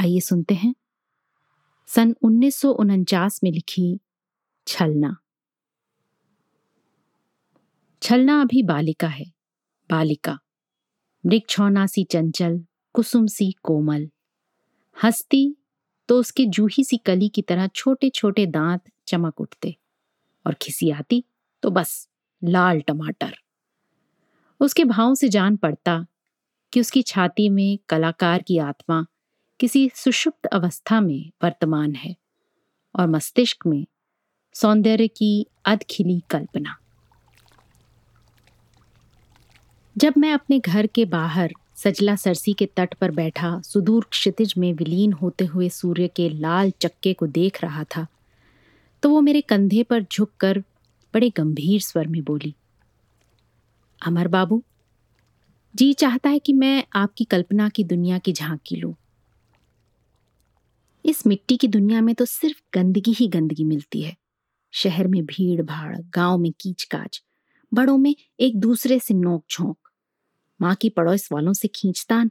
आइए सुनते हैं। सन उन्नीस सौ उनचास में लिखी छलना। छलना अभी बालिका है, बालिका। मृक्षौना सी चंचल कुसुम सी कोमल। हंसती तो उसके जूही सी कली की तरह छोटे छोटे दांत चमक उठते और खिसी आती तो बस, लाल टमाटर। उसके भावों से जान पड़ता कि उसकी छाती में कलाकार की आत्मा किसी सुषुप्त अवस्था में वर्तमान है और मस्तिष्क में सौंदर्य की अधखिली कल्पना। जब मैं अपने घर के बाहर सजला सरसी के तट पर बैठा सुदूर क्षितिज में विलीन होते हुए सूर्य के लाल चक्के को देख रहा था तो वो मेरे कंधे पर झुककर बड़े गंभीर स्वर में बोली, अमर बाबू, जी चाहता है कि मैं आपकी कल्पना की दुनिया की झांकी लूँ। इस मिट्टी की दुनिया में तो सिर्फ़ गंदगी ही गंदगी मिलती है। शहर में भीड़ भाड़ गाँव में कीच काच बड़ों में एक दूसरे से नोक झोंक माँ की पड़ोस वालों से खींचतान।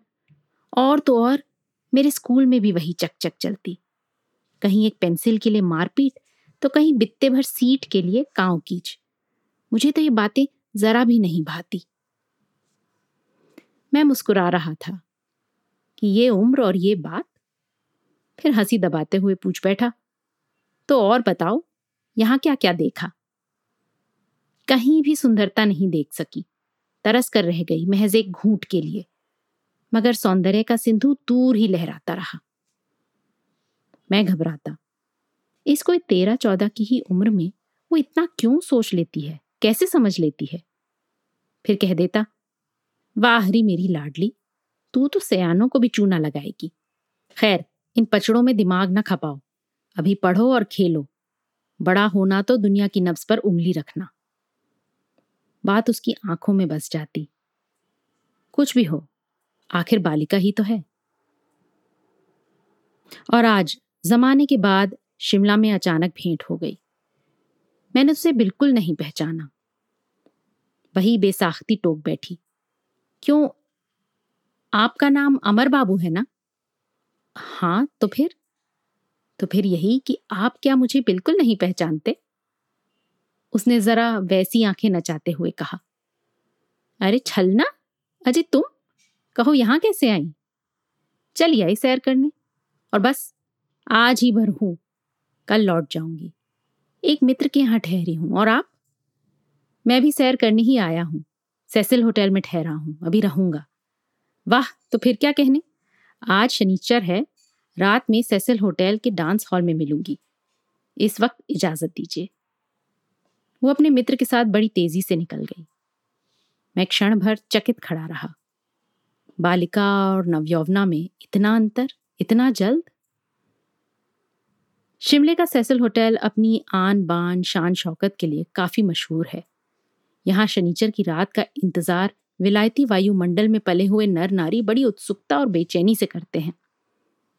और तो और, मेरे स्कूल में भी वही चकचक चलती। कहीं एक पेंसिल के लिए मारपीट तो कहीं बित्ते भर सीट के लिए कांव कीच। मुझे तो ये बातें जरा भी नहीं भाती। मैं मुस्कुरा रहा था कि ये उम्र और ये बात फिर हँसी दबाते हुए पूछ बैठा तो और बताओ, यहाँ क्या क्या देखा? कहीं भी सुंदरता नहीं देख सकी। तरस कर रह गई महज एक घूंट के लिए, मगर सौंदर्य का सिंधु दूर ही लहराता रहा। मैं घबराता, इस कोई तेरह चौदह की ही उम्र में वो इतना क्यों सोच लेती है? कैसे समझ लेती है? फिर कह देता वाहरी मेरी लाडली, तू तो सयानों को भी चूना लगाएगी। खैर इन पचड़ों में दिमाग न खपाओ। अभी पढ़ो और खेलो। बड़ा होना तो दुनिया की नब्स पर उंगली रखना। बात उसकी आँखों में बस जाती। कुछ भी हो, आखिर बालिका ही तो है। और आज, जमाने के बाद, शिमला में अचानक भेंट हो गई। मैंने उसे बिल्कुल नहीं पहचाना। वही बेसाख्ती टोक बैठी। क्यों? आपका नाम अमर बाबू है ना? हाँ तो फिर? तो फिर यही कि आप क्या मुझे बिल्कुल नहीं पहचानते? उसने जरा वैसी आँखें नचाते हुए कहा। अरे, छलना? अजय, तुम? कहो, यहाँ कैसे आई? चलिए आई सैर करने। और बस, आज ही भर हूँ। कल लौट जाऊँगी। एक मित्र के यहाँ ठहरी हूँ। और आप? मैं भी सैर करने ही आया हूँ। सेसिल होटल में ठहरा हूँ। अभी रहूँगा। वाह तो फिर क्या कहने? आज शनिचर है। रात में सेसिल होटल के डांस हॉल में मिलूँगी। इस वक्त इजाज़त दीजिए। वो अपने मित्र के साथ बड़ी तेज़ी से निकल गई। मैं क्षण भर चकित खड़ा रहा। बालिका और नवयौवना में इतना अंतर, इतना जल्द? शिमले का सेसल होटल अपनी आन बान शान शौकत के लिए काफ़ी मशहूर है। यहाँ शनिचर की रात का इंतज़ार विलायती वायुमंडल में पले हुए नर नारी बड़ी उत्सुकता और बेचैनी से करते हैं।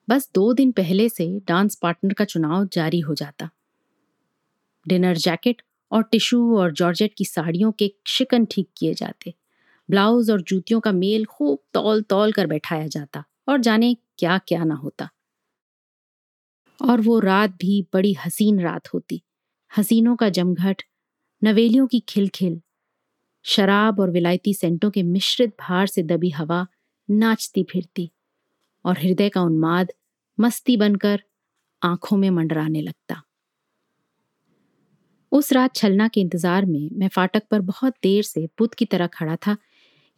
बस दो दिन पहले से डांस पार्टनर का चुनाव जारी हो जाता। डिनर जैकेट और टिश्यू और जॉर्जेट की साड़ियों के शिकन ठीक किए जाते। ब्लाउज और जूतियों का मेल खूब तौल तौल कर बैठाया जाता और जाने क्या क्या ना होता। और वो रात भी बड़ी हसीन रात होती। हसीनों का जमघट, नवेलियों की खिलखिल शराब और विलायती सेंटों के मिश्रित भार से दबी हवा नाचती फिरती और हृदय का उन्माद मस्ती बनकर आँखों में मंडराने लगता। उस रात छलना के इंतज़ार में मैं फाटक पर बहुत देर से बुद्ध की तरह खड़ा था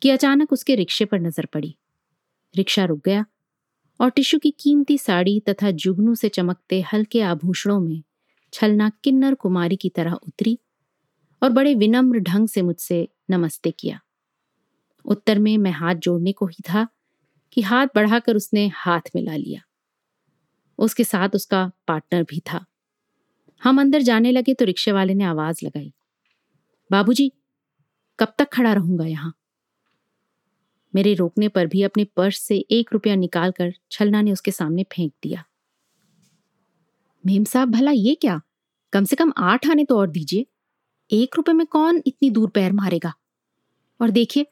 कि अचानक उसके रिक्शे पर नज़र पड़ी। रिक्शा रुक गया और टिश्यू की कीमती साड़ी तथा जुगनू से चमकते हल्के आभूषणों में छलना किन्नर कुमारी की तरह उतरी और बड़े विनम्र ढंग से मुझसे नमस्ते किया। उत्तर में मैं हाथ जोड़ने को ही था कि हाथ बढ़ाकर उसने हाथ मिला लिया। उसके साथ उसका पार्टनर भी था। हम अंदर जाने लगे तो रिक्शे वाले ने आवाज़ लगाई, बाबूजी, कब तक खड़ा रहूँगा यहाँ? मेरे रोकने पर भी अपने पर्स से एक रुपया निकालकर छलना ने उसके सामने फेंक दिया। मेम साहब, भला ये क्या? कम से कम आठ आने तो और दीजिए। एक रुपए में कौन इतनी दूर पैर मारेगा? और देखिए,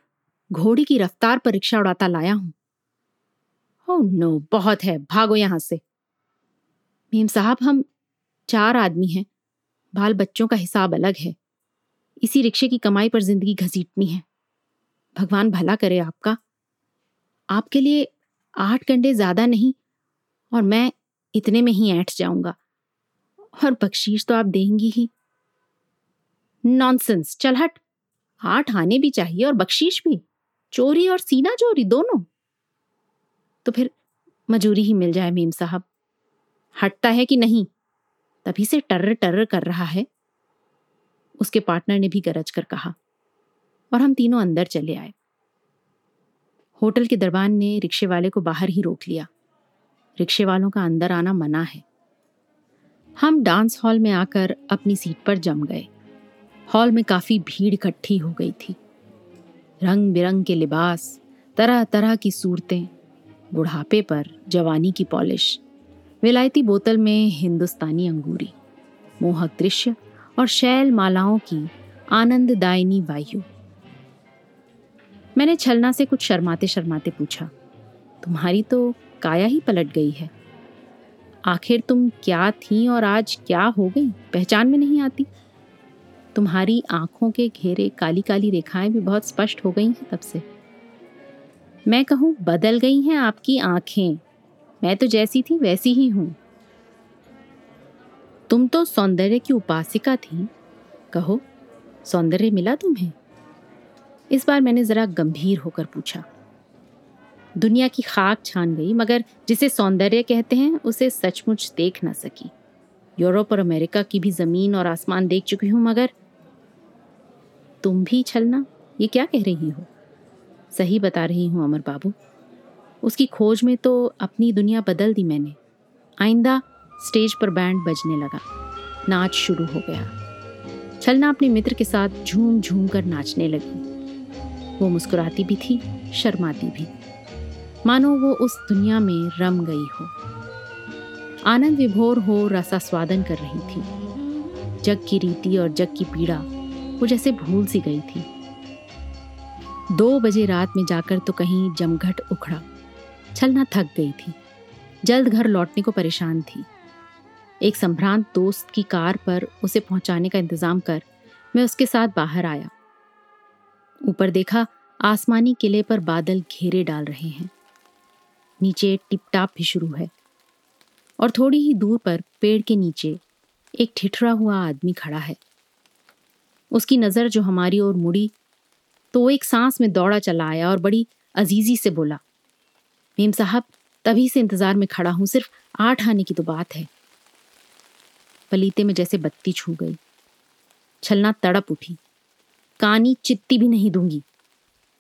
घोड़ी की रफ्तार पर रिक्शा उड़ाता लाया हूँ। ओ नो, बहुत है, भागो यहाँ से। मेम साहब, हम चार आदमी हैं। बाल बच्चों का हिसाब अलग है। इसी रिक्शे की कमाई पर ज़िंदगी घसीटनी है। भगवान भला करे आपका। आपके लिए आठ घंटे ज़्यादा नहीं, और मैं इतने में ही ऐठ जाऊँगा। और बख्शीश तो आप देंगी ही। नॉनसेंस चल हट। आठ आने भी चाहिए और बख्शीश भी। चोरी और सीना चोरी दोनों। तो फिर मजूरी ही मिल जाए मीम साहब। हटता है कि नहीं? तभी से टर्र टर्र कर रहा है। उसके पार्टनर ने भी गरज कर कहा। और हम तीनों अंदर चले आए। होटल के दरबान ने रिक्शे वाले को बाहर ही रोक लिया। रिक्शे वालों का अंदर आना मना है। हम डांस हॉल में आकर अपनी सीट पर जम गए। हॉल में काफ़ी भीड़ इकट्ठी हो गई थी। रंग बिरंग के लिबास तरह तरह की सूरतें, बुढ़ापे पर जवानी की पॉलिश, विलायती बोतल में हिंदुस्तानी अंगूरी, मोहक दृश्य और शैल मालाओं की आनंददायिनी वायु। मैंने छलना से कुछ शर्माते शर्माते पूछा, तुम्हारी तो काया ही पलट गई है। आखिर तुम क्या थी और आज क्या हो गई? पहचान में नहीं आती? तुम्हारी आँखों के घेरे काली काली रेखाएँ भी बहुत स्पष्ट हो गई हैं तब से। मैं कहूँ, बदल गई हैं आपकी आँखें। मैं तो जैसी थी, वैसी ही हूँ। तुम तो सौंदर्य की उपासिका थी। कहो, सौंदर्य मिला तुम्हें? इस बार मैंने जरा गंभीर होकर पूछा। दुनिया की खाक छान गई, मगर जिसे सौंदर्य कहते हैं, उसे सचमुच देख ना सकी। यूरोप और अमेरिका की भी ज़मीन और आसमान देख चुकी हूँ, मगर तुम भी छलना? ये क्या कह रही हो? सही बता रही हूँ अमर बाबू। उसकी खोज में तो अपनी दुनिया बदल दी मैंने। आइंदा स्टेज पर बैंड बजने लगा। नाच शुरू हो गया। छलना अपने मित्र के साथ झूम झूम कर नाचने लगी। वो मुस्कुराती भी थी, शर्माती भी। मानो वो उस दुनिया में रम गई हो। आनंद विभोर हो रसा स्वादन कर रही थी। जग की रीति और जग की पीड़ा वो जैसे भूल सी गई थी। दो बजे रात में जाकर तो कहीं जमघट उखड़ा। छलना थक गई थी। जल्द घर लौटने को परेशान थी। एक संभ्रांत दोस्त की कार पर उसे पहुँचाने का इंतज़ाम कर मैं उसके साथ बाहर आया। ऊपर देखा, आसमानी किले पर बादल घेरे डाल रहे हैं। नीचे टिपटाप भी शुरू है। और थोड़ी ही दूर पर पेड़ के नीचे एक ठिठरा हुआ आदमी खड़ा है। उसकी नज़र जो हमारी ओर मुड़ी तो वो एक सांस में दौड़ा चला आया और बड़ी अजीजी से बोला मेम साहब, तभी से इंतज़ार में खड़ा हूँ, सिर्फ़ आठ आने की तो बात है। पलीते में जैसे बत्ती छू गई। छलना तड़प उठी। कानी चित्ती भी नहीं दूँगी।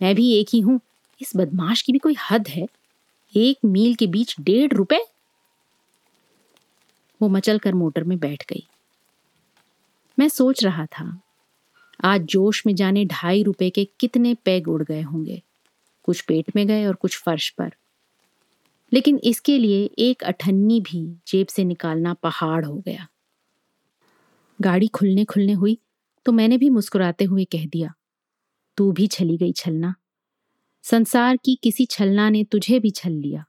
मैं भी एक ही हूँ। इस बदमाश की भी कोई हद है? एक मील के बीच डेढ़ रुपए? वो मचल कर मोटर में बैठ गई। मैं सोच रहा था आज जोश में जाने ढाई रुपए के कितने पैग उड़ गए होंगे। कुछ पेट में गए और कुछ फर्श पर। लेकिन इसके लिए एक अठन्नी भी जेब से निकालना पहाड़ हो गया। गाड़ी खुलने खुलने हुई तो मैंने भी मुस्कुराते हुए कह दिया, तू भी छली गई छलना। संसार की किसी छलना ने तुझे भी छल लिया।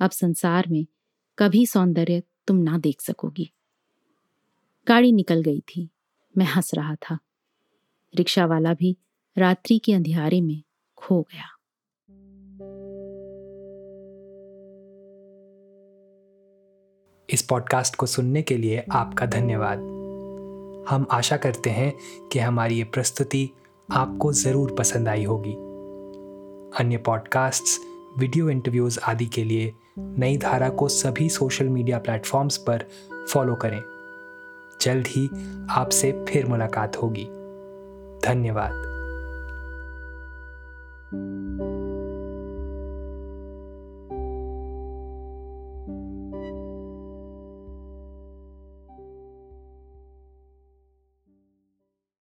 अब संसार में कभी सौंदर्य तुम ना देख सकोगी। गाड़ी निकल गई थी। मैं हंस रहा था। रिक्शा वाला भी रात्रि के अंधियारे में खो गया। इस पॉडकास्ट को सुनने के लिए आपका धन्यवाद। हम आशा करते हैं कि हमारी ये प्रस्तुति आपको ज़रूर पसंद आई होगी। अन्य पॉडकास्ट्स, वीडियो इंटरव्यूज़ आदि के लिए नई धारा को सभी सोशल मीडिया प्लेटफॉर्म्स पर फॉलो करें। जल्द ही आपसे फिर मुलाकात होगी। धन्यवाद।